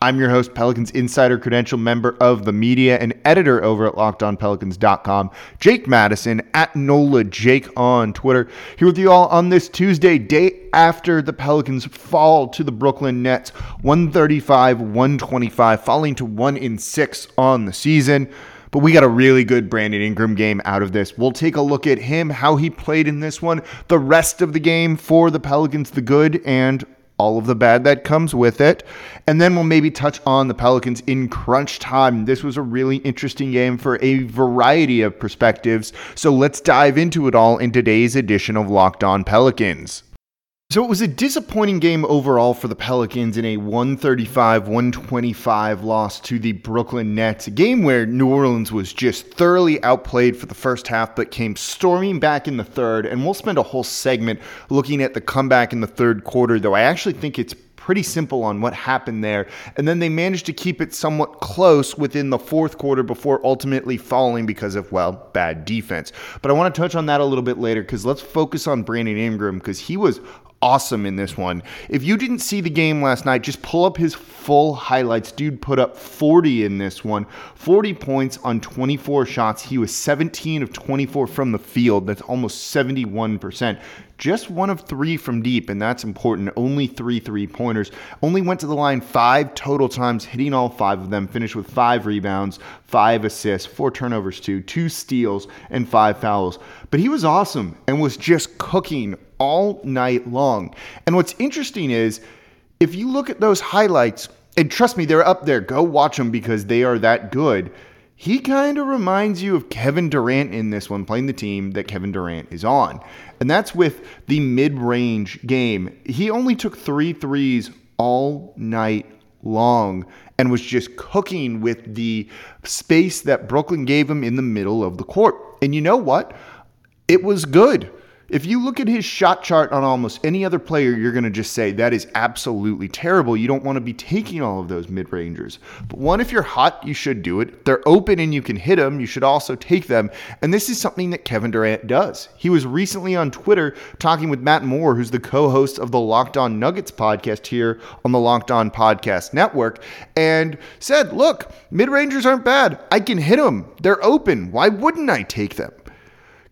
I'm your host, Pelicans Insider Credential member of the media and editor over at LockedOnPelicans.com, Jake Madison at NOLA Jake on Twitter. Here with you all on this Tuesday, day after the Pelicans fall to the Brooklyn Nets, 135 125, falling to 1 in 6 on the season. But we got a really good Brandon Ingram game out of this. We'll take a look at him, how he played in this one, the rest of the game for the Pelicans, the good and all of the bad that comes with it. And then we'll maybe touch on the Pelicans in crunch time. This was a really interesting game for a variety of perspectives. So let's dive into it all in today's edition of Locked On Pelicans. So it was a disappointing game overall for the Pelicans in a 135-125 loss to the Brooklyn Nets. A game where New Orleans was just thoroughly outplayed for the first half but came storming back in the third and we'll spend a whole segment looking at the comeback in the third quarter though I actually think it's pretty simple on what happened there. And then they managed to keep it somewhat close within the fourth quarter before ultimately falling because of, well, bad defense. But I want to touch on that a little bit later because let's focus on Brandon Ingram because he was awesome in this one. If you didn't see the game last night, just pull up his full highlights. Dude put up 40 in this one, 40 points on 24 shots. He was 17 of 24 from the field. That's almost 71%. Just one of three from deep, and that's important. Only three three pointers. Only went to the line five total times, hitting all five of them. Finished with five rebounds, five assists, four turnovers, two, two steals, and five fouls. But he was awesome and was just cooking all night long. And what's interesting is if you look at those highlights, and trust me, they're up there. Go watch them because they are that good. He kind of reminds you of Kevin Durant in this one, playing the team that Kevin Durant is on. And that's with the mid range game. He only took three threes all night long and was just cooking with the space that Brooklyn gave him in the middle of the court. And you know what? It was good. If you look at his shot chart on almost any other player, you're going to just say that is absolutely terrible. You don't want to be taking all of those mid rangers. But one, if you're hot, you should do it. They're open and you can hit them. You should also take them. And this is something that Kevin Durant does. He was recently on Twitter talking with Matt Moore, who's the co host of the Locked On Nuggets podcast here on the Locked On Podcast Network, and said, Look, mid rangers aren't bad. I can hit them. They're open. Why wouldn't I take them?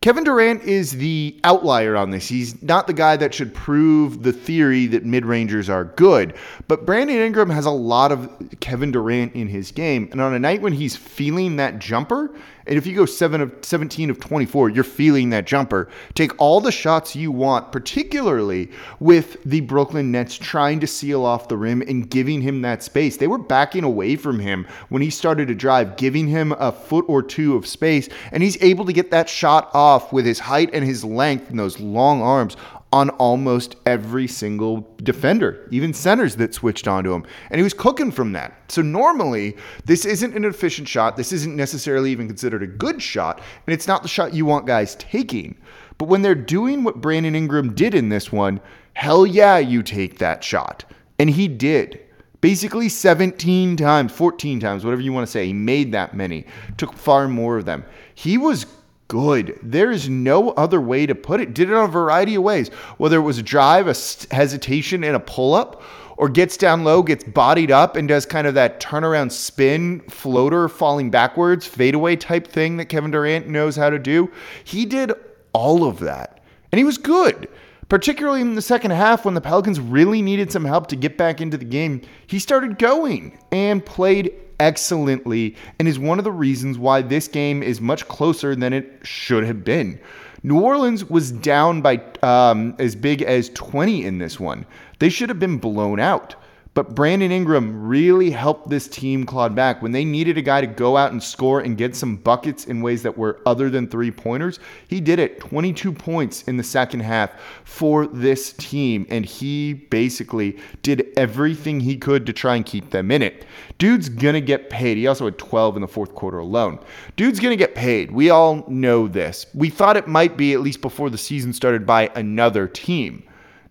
Kevin Durant is the outlier on this. He's not the guy that should prove the theory that mid rangers are good. But Brandon Ingram has a lot of Kevin Durant in his game. And on a night when he's feeling that jumper, and if you go seven of 17 of 24, you're feeling that jumper. Take all the shots you want, particularly with the Brooklyn Nets trying to seal off the rim and giving him that space. They were backing away from him when he started to drive, giving him a foot or two of space, and he's able to get that shot off with his height and his length and those long arms on almost every single defender, even centers that switched onto him. And he was cooking from that. So normally, this isn't an efficient shot. This isn't necessarily even considered a good shot. And it's not the shot you want guys taking. But when they're doing what Brandon Ingram did in this one, hell yeah, you take that shot. And he did. Basically 17 times, 14 times, whatever you want to say. He made that many, took far more of them. He was good. There is no other way to put it. Did it in a variety of ways, whether it was a drive, a hesitation, and a pull up, or gets down low, gets bodied up, and does kind of that turnaround spin, floater, falling backwards, fadeaway type thing that Kevin Durant knows how to do. He did all of that, and he was good. Particularly in the second half, when the Pelicans really needed some help to get back into the game, he started going and played excellently and is one of the reasons why this game is much closer than it should have been. New Orleans was down by um, as big as 20 in this one. They should have been blown out. But Brandon Ingram really helped this team claw back. When they needed a guy to go out and score and get some buckets in ways that were other than three pointers, he did it. 22 points in the second half for this team. And he basically did everything he could to try and keep them in it. Dude's going to get paid. He also had 12 in the fourth quarter alone. Dude's going to get paid. We all know this. We thought it might be, at least before the season started, by another team.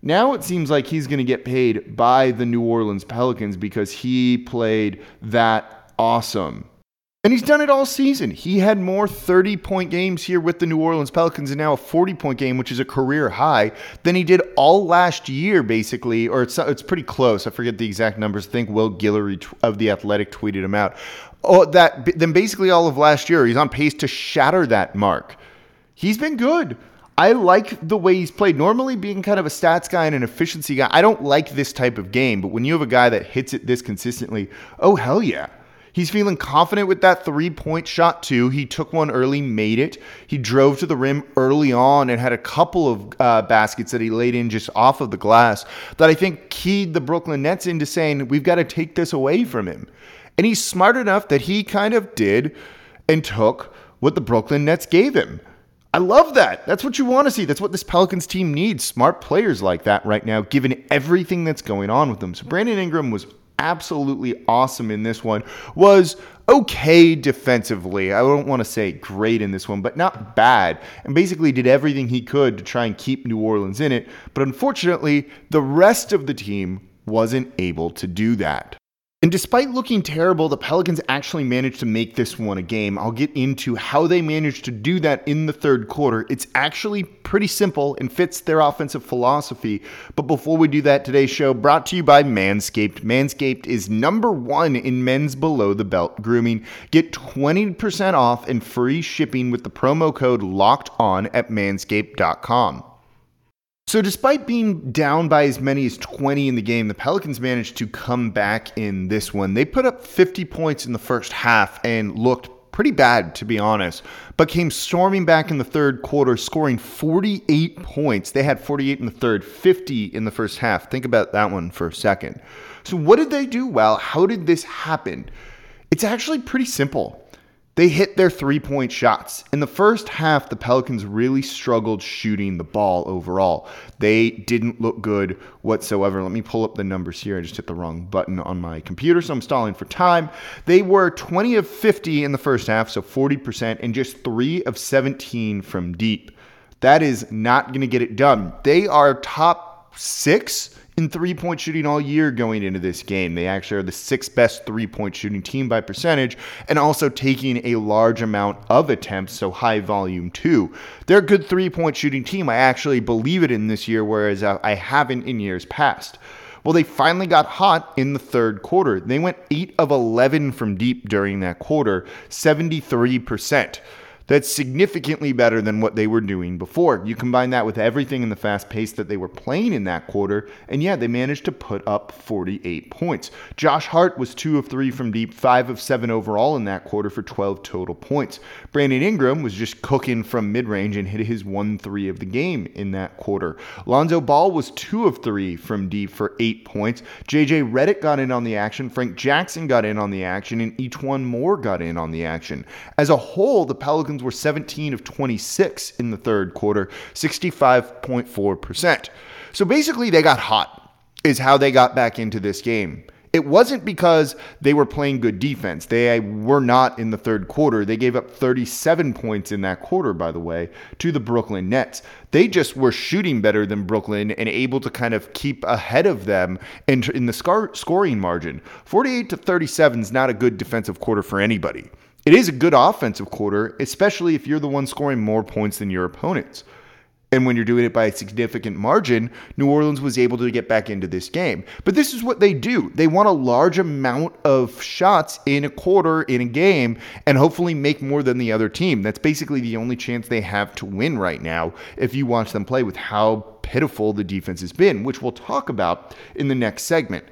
Now it seems like he's going to get paid by the New Orleans Pelicans because he played that awesome. And he's done it all season. He had more 30 point games here with the New Orleans Pelicans and now a 40 point game, which is a career high, than he did all last year, basically. Or it's, it's pretty close. I forget the exact numbers. I think Will Guillory of The Athletic tweeted him out. Oh, that then basically all of last year, he's on pace to shatter that mark. He's been good. I like the way he's played. Normally, being kind of a stats guy and an efficiency guy, I don't like this type of game. But when you have a guy that hits it this consistently, oh, hell yeah. He's feeling confident with that three point shot, too. He took one early, made it. He drove to the rim early on and had a couple of uh, baskets that he laid in just off of the glass that I think keyed the Brooklyn Nets into saying, we've got to take this away from him. And he's smart enough that he kind of did and took what the Brooklyn Nets gave him. I love that. That's what you want to see. That's what this Pelicans team needs. Smart players like that right now, given everything that's going on with them. So Brandon Ingram was absolutely awesome in this one. Was okay defensively. I don't want to say great in this one, but not bad. And basically did everything he could to try and keep New Orleans in it. But unfortunately, the rest of the team wasn't able to do that. And despite looking terrible, the Pelicans actually managed to make this one a game. I'll get into how they managed to do that in the third quarter. It's actually pretty simple and fits their offensive philosophy. But before we do that, today's show brought to you by Manscaped. Manscaped is number one in men's below the belt grooming. Get 20% off and free shipping with the promo code locked on at manscaped.com. So, despite being down by as many as 20 in the game, the Pelicans managed to come back in this one. They put up 50 points in the first half and looked pretty bad, to be honest, but came storming back in the third quarter, scoring 48 points. They had 48 in the third, 50 in the first half. Think about that one for a second. So, what did they do well? How did this happen? It's actually pretty simple they hit their three point shots. In the first half, the Pelicans really struggled shooting the ball overall. They didn't look good whatsoever. Let me pull up the numbers here. I just hit the wrong button on my computer, so I'm stalling for time. They were 20 of 50 in the first half, so 40%, and just 3 of 17 from deep. That is not going to get it done. They are top six in three point shooting all year going into this game. They actually are the sixth best three point shooting team by percentage and also taking a large amount of attempts, so high volume too. They're a good three point shooting team. I actually believe it in this year, whereas uh, I haven't in years past. Well, they finally got hot in the third quarter. They went 8 of 11 from deep during that quarter, 73%. That's significantly better than what they were doing before. You combine that with everything in the fast pace that they were playing in that quarter, and yeah, they managed to put up 48 points. Josh Hart was 2 of 3 from deep, 5 of 7 overall in that quarter for 12 total points. Brandon Ingram was just cooking from mid range and hit his 1 3 of the game in that quarter. Lonzo Ball was 2 of 3 from deep for 8 points. JJ Redick got in on the action, Frank Jackson got in on the action, and E'Twaun Moore got in on the action. As a whole, the Pelicans Were 17 of 26 in the third quarter, 65.4%. So basically, they got hot, is how they got back into this game. It wasn't because they were playing good defense. They were not in the third quarter. They gave up 37 points in that quarter, by the way, to the Brooklyn Nets. They just were shooting better than Brooklyn and able to kind of keep ahead of them in, in the scoring margin. 48 to 37 is not a good defensive quarter for anybody. It is a good offensive quarter, especially if you're the one scoring more points than your opponents. And when you're doing it by a significant margin, New Orleans was able to get back into this game. But this is what they do. They want a large amount of shots in a quarter in a game and hopefully make more than the other team. That's basically the only chance they have to win right now if you watch them play with how pitiful the defense has been, which we'll talk about in the next segment.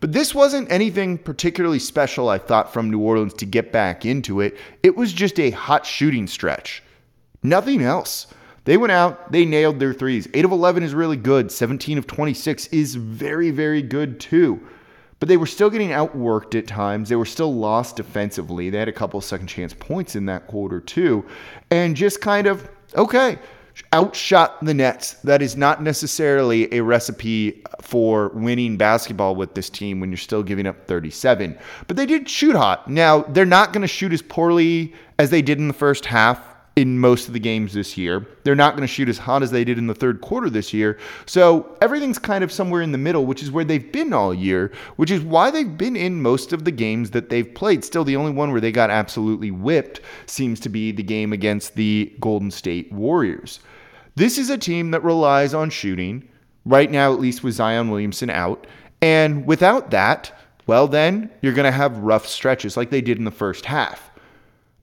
But this wasn't anything particularly special, I thought, from New Orleans to get back into it. It was just a hot shooting stretch. Nothing else. They went out, they nailed their threes. 8 of 11 is really good. 17 of 26 is very, very good too. but they were still getting outworked at times. They were still lost defensively. They had a couple second chance points in that quarter, too. And just kind of, okay, outshot the Nets. That is not necessarily a recipe for winning basketball with this team when you're still giving up 37. But they did shoot hot. Now, they're not going to shoot as poorly as they did in the first half in most of the games this year. They're not going to shoot as hot as they did in the third quarter this year. So everything's kind of somewhere in the middle, which is where they've been all year, which is why they've been in most of the games that they've played. Still, the only one where they got absolutely whipped seems to be the game against the Golden State Warriors. This is a team that relies on shooting, right now, at least with Zion Williamson out. And without that, well, then you're going to have rough stretches like they did in the first half.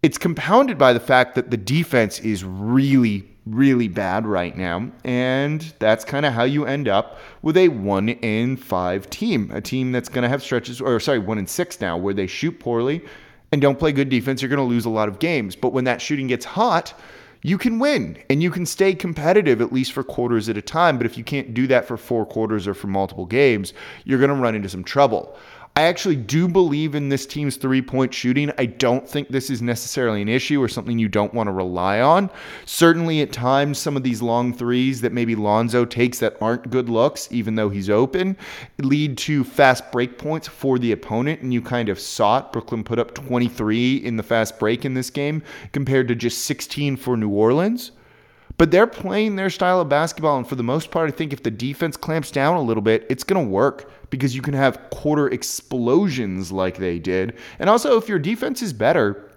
It's compounded by the fact that the defense is really, really bad right now. And that's kind of how you end up with a one in five team, a team that's going to have stretches, or sorry, one in six now, where they shoot poorly and don't play good defense. You're going to lose a lot of games. But when that shooting gets hot, you can win and you can stay competitive at least for quarters at a time. But if you can't do that for four quarters or for multiple games, you're going to run into some trouble. I actually do believe in this team's three point shooting. I don't think this is necessarily an issue or something you don't want to rely on. Certainly, at times, some of these long threes that maybe Lonzo takes that aren't good looks, even though he's open, lead to fast break points for the opponent. And you kind of saw it. Brooklyn put up 23 in the fast break in this game compared to just 16 for New Orleans. But they're playing their style of basketball. And for the most part, I think if the defense clamps down a little bit, it's going to work because you can have quarter explosions like they did. And also, if your defense is better,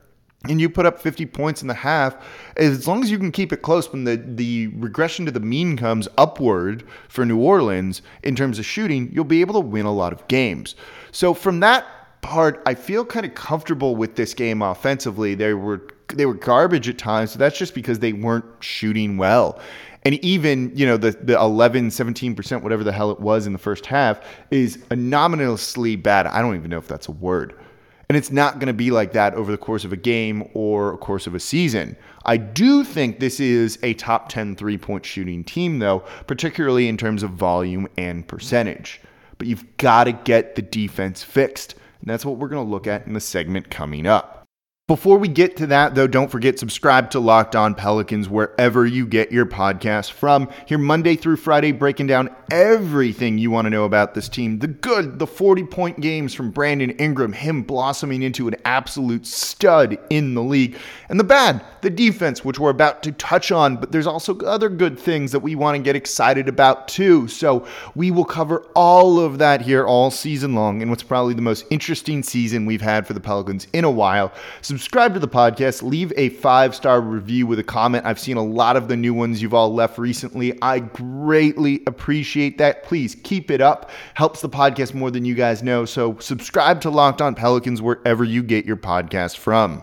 and you put up 50 points in the half, as long as you can keep it close when the, the regression to the mean comes upward for New Orleans in terms of shooting, you'll be able to win a lot of games. So from that part, I feel kind of comfortable with this game offensively. They were they were garbage at times, that's just because they weren't shooting well. And even, you know, the, the 11, 17%, whatever the hell it was in the first half, is anomalously bad. I don't even know if that's a word. And it's not going to be like that over the course of a game or a course of a season. I do think this is a top 10 three point shooting team, though, particularly in terms of volume and percentage. But you've got to get the defense fixed. And that's what we're going to look at in the segment coming up. Before we get to that, though, don't forget subscribe to Locked On Pelicans wherever you get your podcast from. Here Monday through Friday, breaking down everything you want to know about this team. The good, the 40 point games from Brandon Ingram, him blossoming into an absolute stud in the league. And the bad, the defense, which we're about to touch on, but there's also other good things that we want to get excited about too. So we will cover all of that here all season long in what's probably the most interesting season we've had for the Pelicans in a while. Subscribe to the podcast, leave a five star review with a comment. I've seen a lot of the new ones you've all left recently. I greatly appreciate that. Please keep it up. Helps the podcast more than you guys know. So subscribe to Locked On Pelicans wherever you get your podcast from.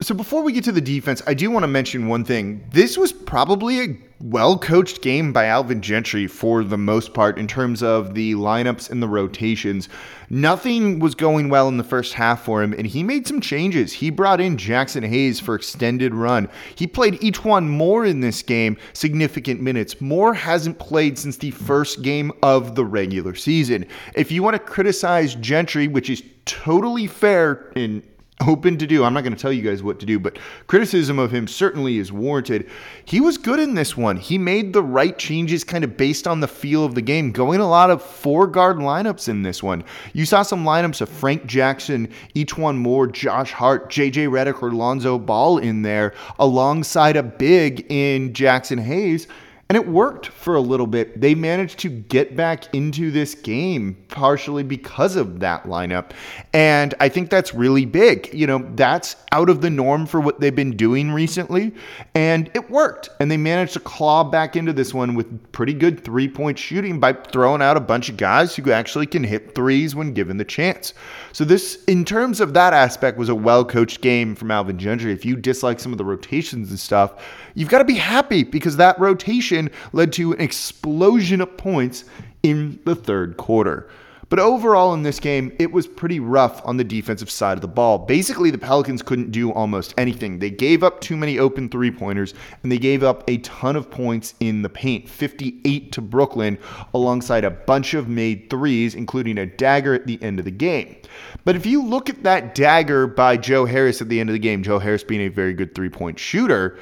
So before we get to the defense, I do want to mention one thing. This was probably a well coached game by Alvin Gentry for the most part in terms of the lineups and the rotations. Nothing was going well in the first half for him, and he made some changes. He brought in Jaxson Hayes for extended run. He played E'Twaun Moore in this game, significant minutes. Moore hasn't played since the first game of the regular season. If you want to criticize Gentry, which is totally fair in open to do. I'm not going to tell you guys what to do, but criticism of him certainly is warranted. He was good in this one. He made the right changes kind of based on the feel of the game, going a lot of four guard lineups in this one. You saw some lineups of Frank Jackson, E'Twaun Moore, Josh Hart, JJ Redick, or Lonzo Ball in there, alongside a big in Jaxson Hayes. And it worked for a little bit. They managed to get back into this game partially because of that lineup. And I think that's really big. You know, that's out of the norm for what they've been doing recently. And it worked. And they managed to claw back into this one with pretty good three point shooting by throwing out a bunch of guys who actually can hit threes when given the chance. So, this, in terms of that aspect, was a well coached game from Alvin Gentry. If you dislike some of the rotations and stuff, you've got to be happy because that rotation led to an explosion of points in the third quarter. But overall in this game, it was pretty rough on the defensive side of the ball. Basically, the Pelicans couldn't do almost anything. They gave up too many open three pointers, and they gave up a ton of points in the paint 58 to Brooklyn, alongside a bunch of made threes, including a dagger at the end of the game. But if you look at that dagger by Joe Harris at the end of the game, Joe Harris being a very good three point shooter,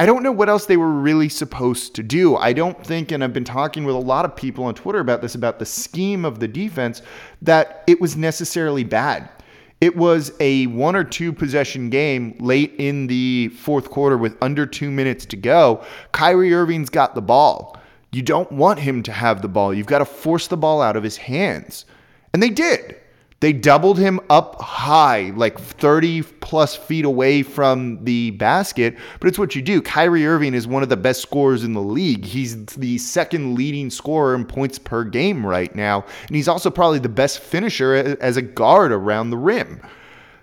I don't know what else they were really supposed to do. I don't think, and I've been talking with a lot of people on Twitter about this, about the scheme of the defense, that it was necessarily bad. It was a one or two possession game late in the fourth quarter with under two minutes to go. Kyrie Irving's got the ball. You don't want him to have the ball. You've got to force the ball out of his hands. And they did. They doubled him up high, like 30 plus feet away from the basket. But it's what you do. Kyrie Irving is one of the best scorers in the league. He's the second leading scorer in points per game right now. And he's also probably the best finisher as a guard around the rim.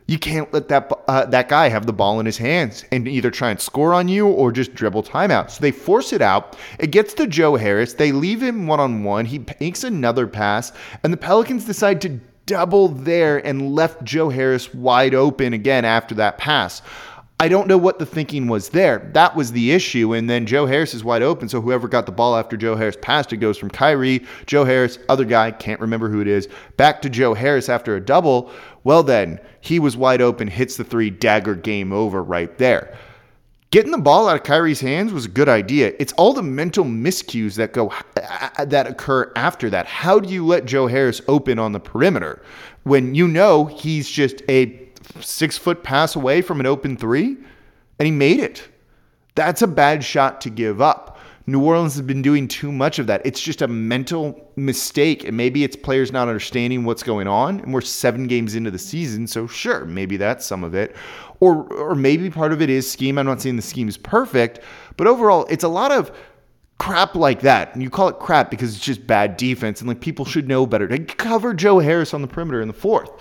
You can't let that uh, that guy have the ball in his hands and either try and score on you or just dribble timeout. So they force it out. It gets to Joe Harris. They leave him one on one. He makes another pass, and the Pelicans decide to double there and left Joe Harris wide open again after that pass. I don't know what the thinking was there. That was the issue. And then Joe Harris is wide open. So whoever got the ball after Joe Harris passed it goes from Kyrie, Joe Harris, other guy, can't remember who it is, back to Joe Harris after a double. Well, then he was wide open, hits the three, dagger game over right there. Getting the ball out of Kyrie's hands was a good idea. It's all the mental miscues that go that occur after that. How do you let Joe Harris open on the perimeter when you know he's just a six foot pass away from an open three, and he made it? That's a bad shot to give up. New Orleans has been doing too much of that. It's just a mental mistake, and maybe it's players not understanding what's going on. And we're seven games into the season, so sure, maybe that's some of it, or or maybe part of it is scheme. I'm not saying the scheme is perfect, but overall, it's a lot of crap like that. And you call it crap because it's just bad defense, and like people should know better to cover Joe Harris on the perimeter in the fourth.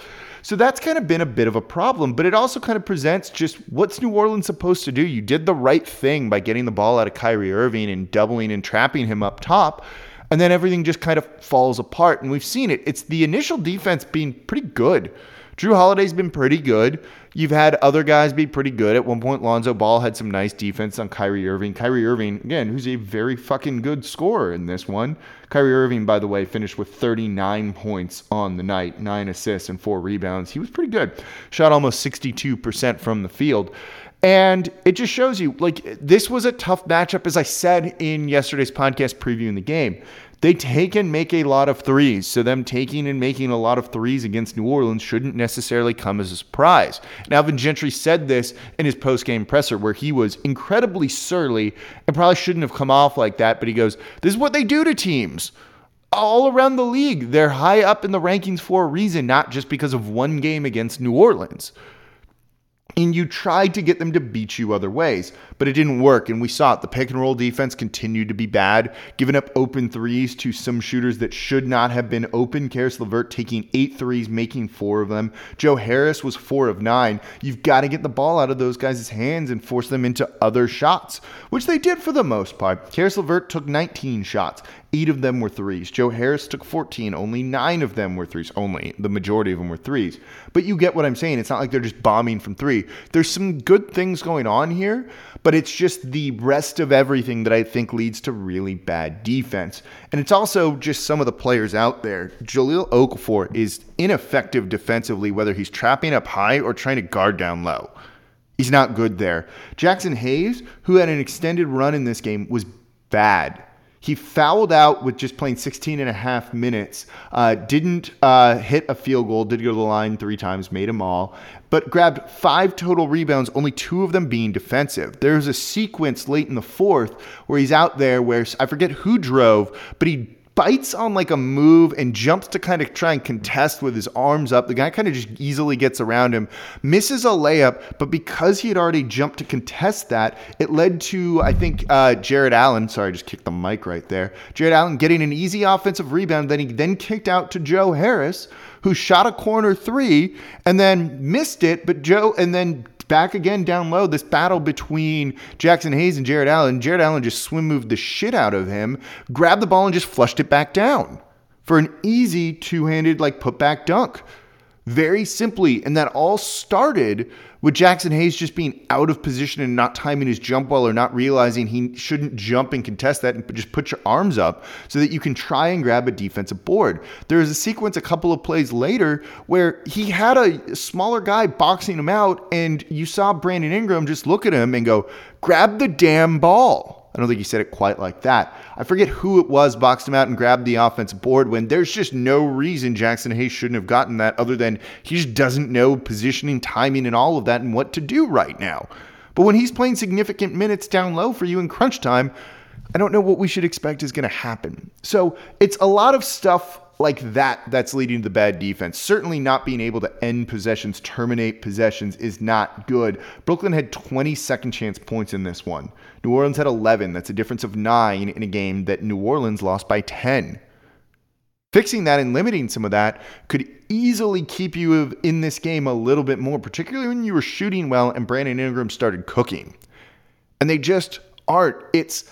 So that's kind of been a bit of a problem, but it also kind of presents just what's New Orleans supposed to do? You did the right thing by getting the ball out of Kyrie Irving and doubling and trapping him up top. And then everything just kind of falls apart. And we've seen it. It's the initial defense being pretty good. Jrue Holiday's been pretty good. You've had other guys be pretty good. At one point, Lonzo Ball had some nice defense on Kyrie Irving. Kyrie Irving, again, who's a very fucking good scorer in this one. Kyrie Irving, by the way, finished with 39 points on the night, nine assists and four rebounds. He was pretty good. Shot almost 62% from the field. And it just shows you, like, this was a tough matchup, as I said in yesterday's podcast previewing the game. They take and make a lot of threes. So, them taking and making a lot of threes against New Orleans shouldn't necessarily come as a surprise. Now, Alvin Gentry said this in his post game presser where he was incredibly surly and probably shouldn't have come off like that. But he goes, This is what they do to teams all around the league. They're high up in the rankings for a reason, not just because of one game against New Orleans and you tried to get them to beat you other ways, but it didn't work. And we saw it. The pick and roll defense continued to be bad, giving up open threes to some shooters that should not have been open. Caris LeVert taking eight threes, making four of them. Joe Harris was four of nine. You've got to get the ball out of those guys' hands and force them into other shots, which they did for the most part. Caris LeVert took 19 shots. Eight of them were threes. Joe Harris took 14. Only nine of them were threes. Only. The majority of them were threes. But you get what I'm saying. It's not like they're just bombing from three. There's some good things going on here, but it's just the rest of everything that I think leads to really bad defense. And it's also just some of the players out there. Jahlil Okafor is ineffective defensively, whether he's trapping up high or trying to guard down low. He's not good there. Jaxson Hayes, who had an extended run in this game, was bad. He fouled out with just playing 16 and a half minutes. Uh, didn't uh, hit a field goal, did go to the line three times, made them all, but grabbed five total rebounds, only two of them being defensive. There's a sequence late in the fourth where he's out there where I forget who drove, but he bites on like a move and jumps to kind of try and contest with his arms up. The guy kind of just easily gets around him, misses a layup, but because he had already jumped to contest that, it led to, I think, uh, Jarrett Allen. Sorry, I just kicked the mic right there. Jarrett Allen getting an easy offensive rebound. Then he then kicked out to Joe Harris, who shot a corner three and then missed it. But Joe, and then back again down low. This battle between Jaxson Hayes and Jarrett Allen. Jarrett Allen just swim moved the shit out of him, grabbed the ball and just flushed it back down. for an easy two handed, like put back dunk. Very simply. And that all started with Jaxson Hayes just being out of position and not timing his jump well or not realizing he shouldn't jump and contest that and just put your arms up so that you can try and grab a defensive board. There is a sequence a couple of plays later where he had a smaller guy boxing him out, and you saw Brandon Ingram just look at him and go, grab the damn ball. I don't think he said it quite like that. I forget who it was boxed him out and grabbed the offensive board when there's just no reason Jaxson Hayes shouldn't have gotten that other than he just doesn't know positioning, timing, and all of that and what to do right now. But when he's playing significant minutes down low for you in crunch time, I don't know what we should expect is going to happen. So it's a lot of stuff like that that's leading to the bad defense. Certainly not being able to end possessions, terminate possessions is not good. Brooklyn had 20 second chance points in this one. New Orleans had 11. That's a difference of 9 in a game that New Orleans lost by 10. Fixing that and limiting some of that could easily keep you in this game a little bit more, particularly when you were shooting well and Brandon Ingram started cooking. And they just aren't. It's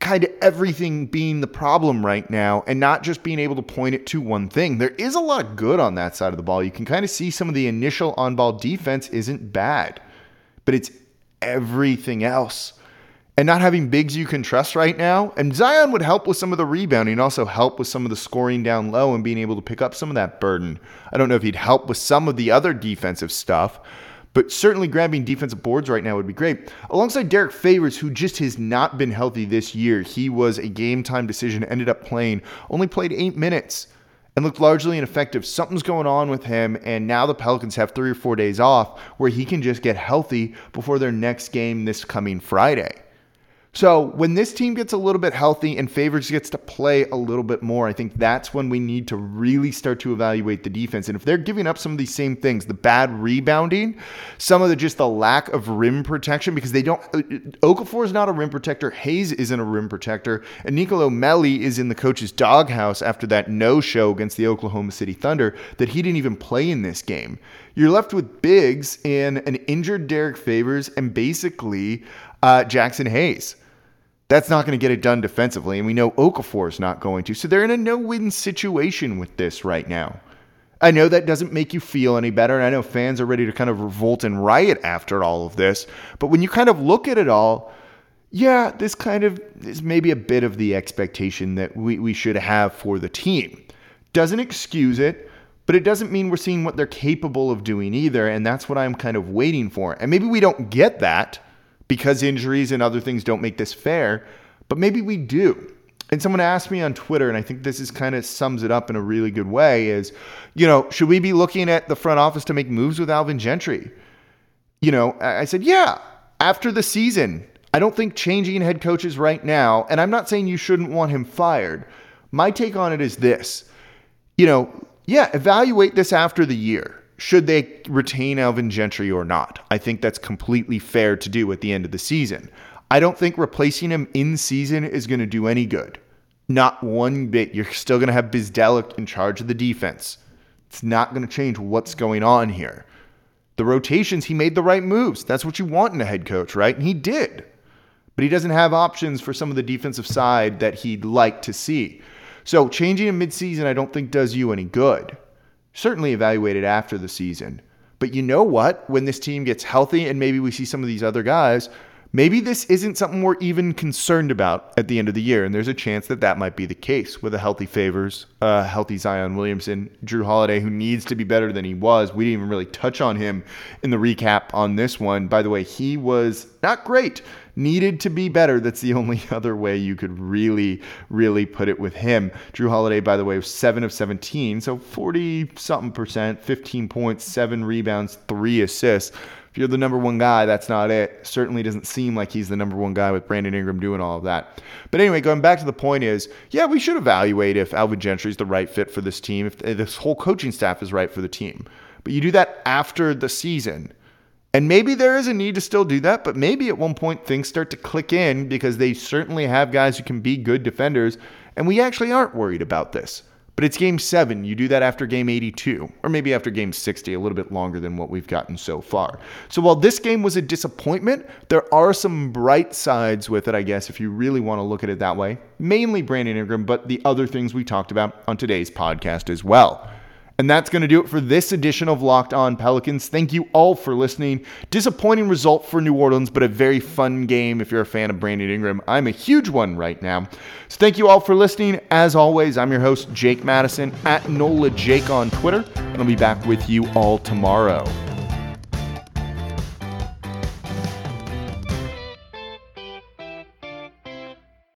kind of everything being the problem right now and not just being able to point it to one thing. There is a lot of good on that side of the ball. You can kind of see some of the initial on ball defense isn't bad, but it's everything else. And not having bigs you can trust right now. And Zion would help with some of the rebounding, also help with some of the scoring down low and being able to pick up some of that burden. I don't know if he'd help with some of the other defensive stuff, but certainly grabbing defensive boards right now would be great. Alongside Derrick Favors, who just has not been healthy this year, he was a game time decision, ended up playing, only played eight minutes and looked largely ineffective. Something's going on with him, and now the Pelicans have three or four days off where he can just get healthy before their next game this coming Friday. So when this team gets a little bit healthy and Favors gets to play a little bit more, I think that's when we need to really start to evaluate the defense. And if they're giving up some of these same things, the bad rebounding, some of the just the lack of rim protection, because they don't. Uh, Okafor is not a rim protector. Hayes isn't a rim protector, and Nicolo Melli is in the coach's doghouse after that no-show against the Oklahoma City Thunder that he didn't even play in this game. You're left with bigs and an injured Derrick Favors and basically uh, Jaxson Hayes. That's not going to get it done defensively, and we know Okafor is not going to. So they're in a no-win situation with this right now. I know that doesn't make you feel any better, and I know fans are ready to kind of revolt and riot after all of this. But when you kind of look at it all, yeah, this kind of is maybe a bit of the expectation that we, we should have for the team. Doesn't excuse it, but it doesn't mean we're seeing what they're capable of doing either, and that's what I'm kind of waiting for. And maybe we don't get that because injuries and other things don't make this fair, but maybe we do. And someone asked me on Twitter, and I think this is kind of sums it up in a really good way is, you know, should we be looking at the front office to make moves with Alvin Gentry? You know, I said, yeah, after the season. I don't think changing head coaches right now, and I'm not saying you shouldn't want him fired. My take on it is this you know, yeah, evaluate this after the year should they retain Alvin Gentry or not? I think that's completely fair to do at the end of the season. I don't think replacing him in season is going to do any good. Not one bit. You're still going to have Bzdelik in charge of the defense. It's not going to change what's going on here. The rotations, he made the right moves. That's what you want in a head coach, right? And he did. But he doesn't have options for some of the defensive side that he'd like to see. So changing him midseason, I don't think does you any good certainly evaluated after the season. But you know what? When this team gets healthy and maybe we see some of these other guys, maybe this isn't something we're even concerned about at the end of the year. And there's a chance that that might be the case with a healthy Favors, uh, healthy Zion Williamson, Jrue Holiday, who needs to be better than he was. We didn't even really touch on him in the recap on this one. By the way, he was not great needed to be better. That's the only other way you could really, really put it with him. Jrue Holiday, by the way, was 7 of 17, so 40 something percent, 15 points, 7 rebounds, 3 assists. If you're the number one guy, that's not it. Certainly doesn't seem like he's the number one guy with Brandon Ingram doing all of that. But anyway, going back to the point is, yeah, we should evaluate if Alvin Gentry is the right fit for this team, if this whole coaching staff is right for the team. But you do that after the season. And maybe there is a need to still do that, but maybe at one point things start to click in because they certainly have guys who can be good defenders, and we actually aren't worried about this. but it's game seven. You do that after game 82, or maybe after game 60, a little bit longer than what we've gotten so far. So while this game was a disappointment, there are some bright sides with it, I guess, if you really want to look at it that way. Mainly Brandon Ingram, but the other things we talked about on today's podcast as well. And that's going to do it for this edition of Locked On Pelicans. Thank you all for listening. Disappointing result for New Orleans, but a very fun game if you're a fan of Brandon Ingram. I'm a huge one right now. So thank you all for listening. As always, I'm your host, Jake Madison, at NOLA Jake on Twitter, and I'll be back with you all tomorrow.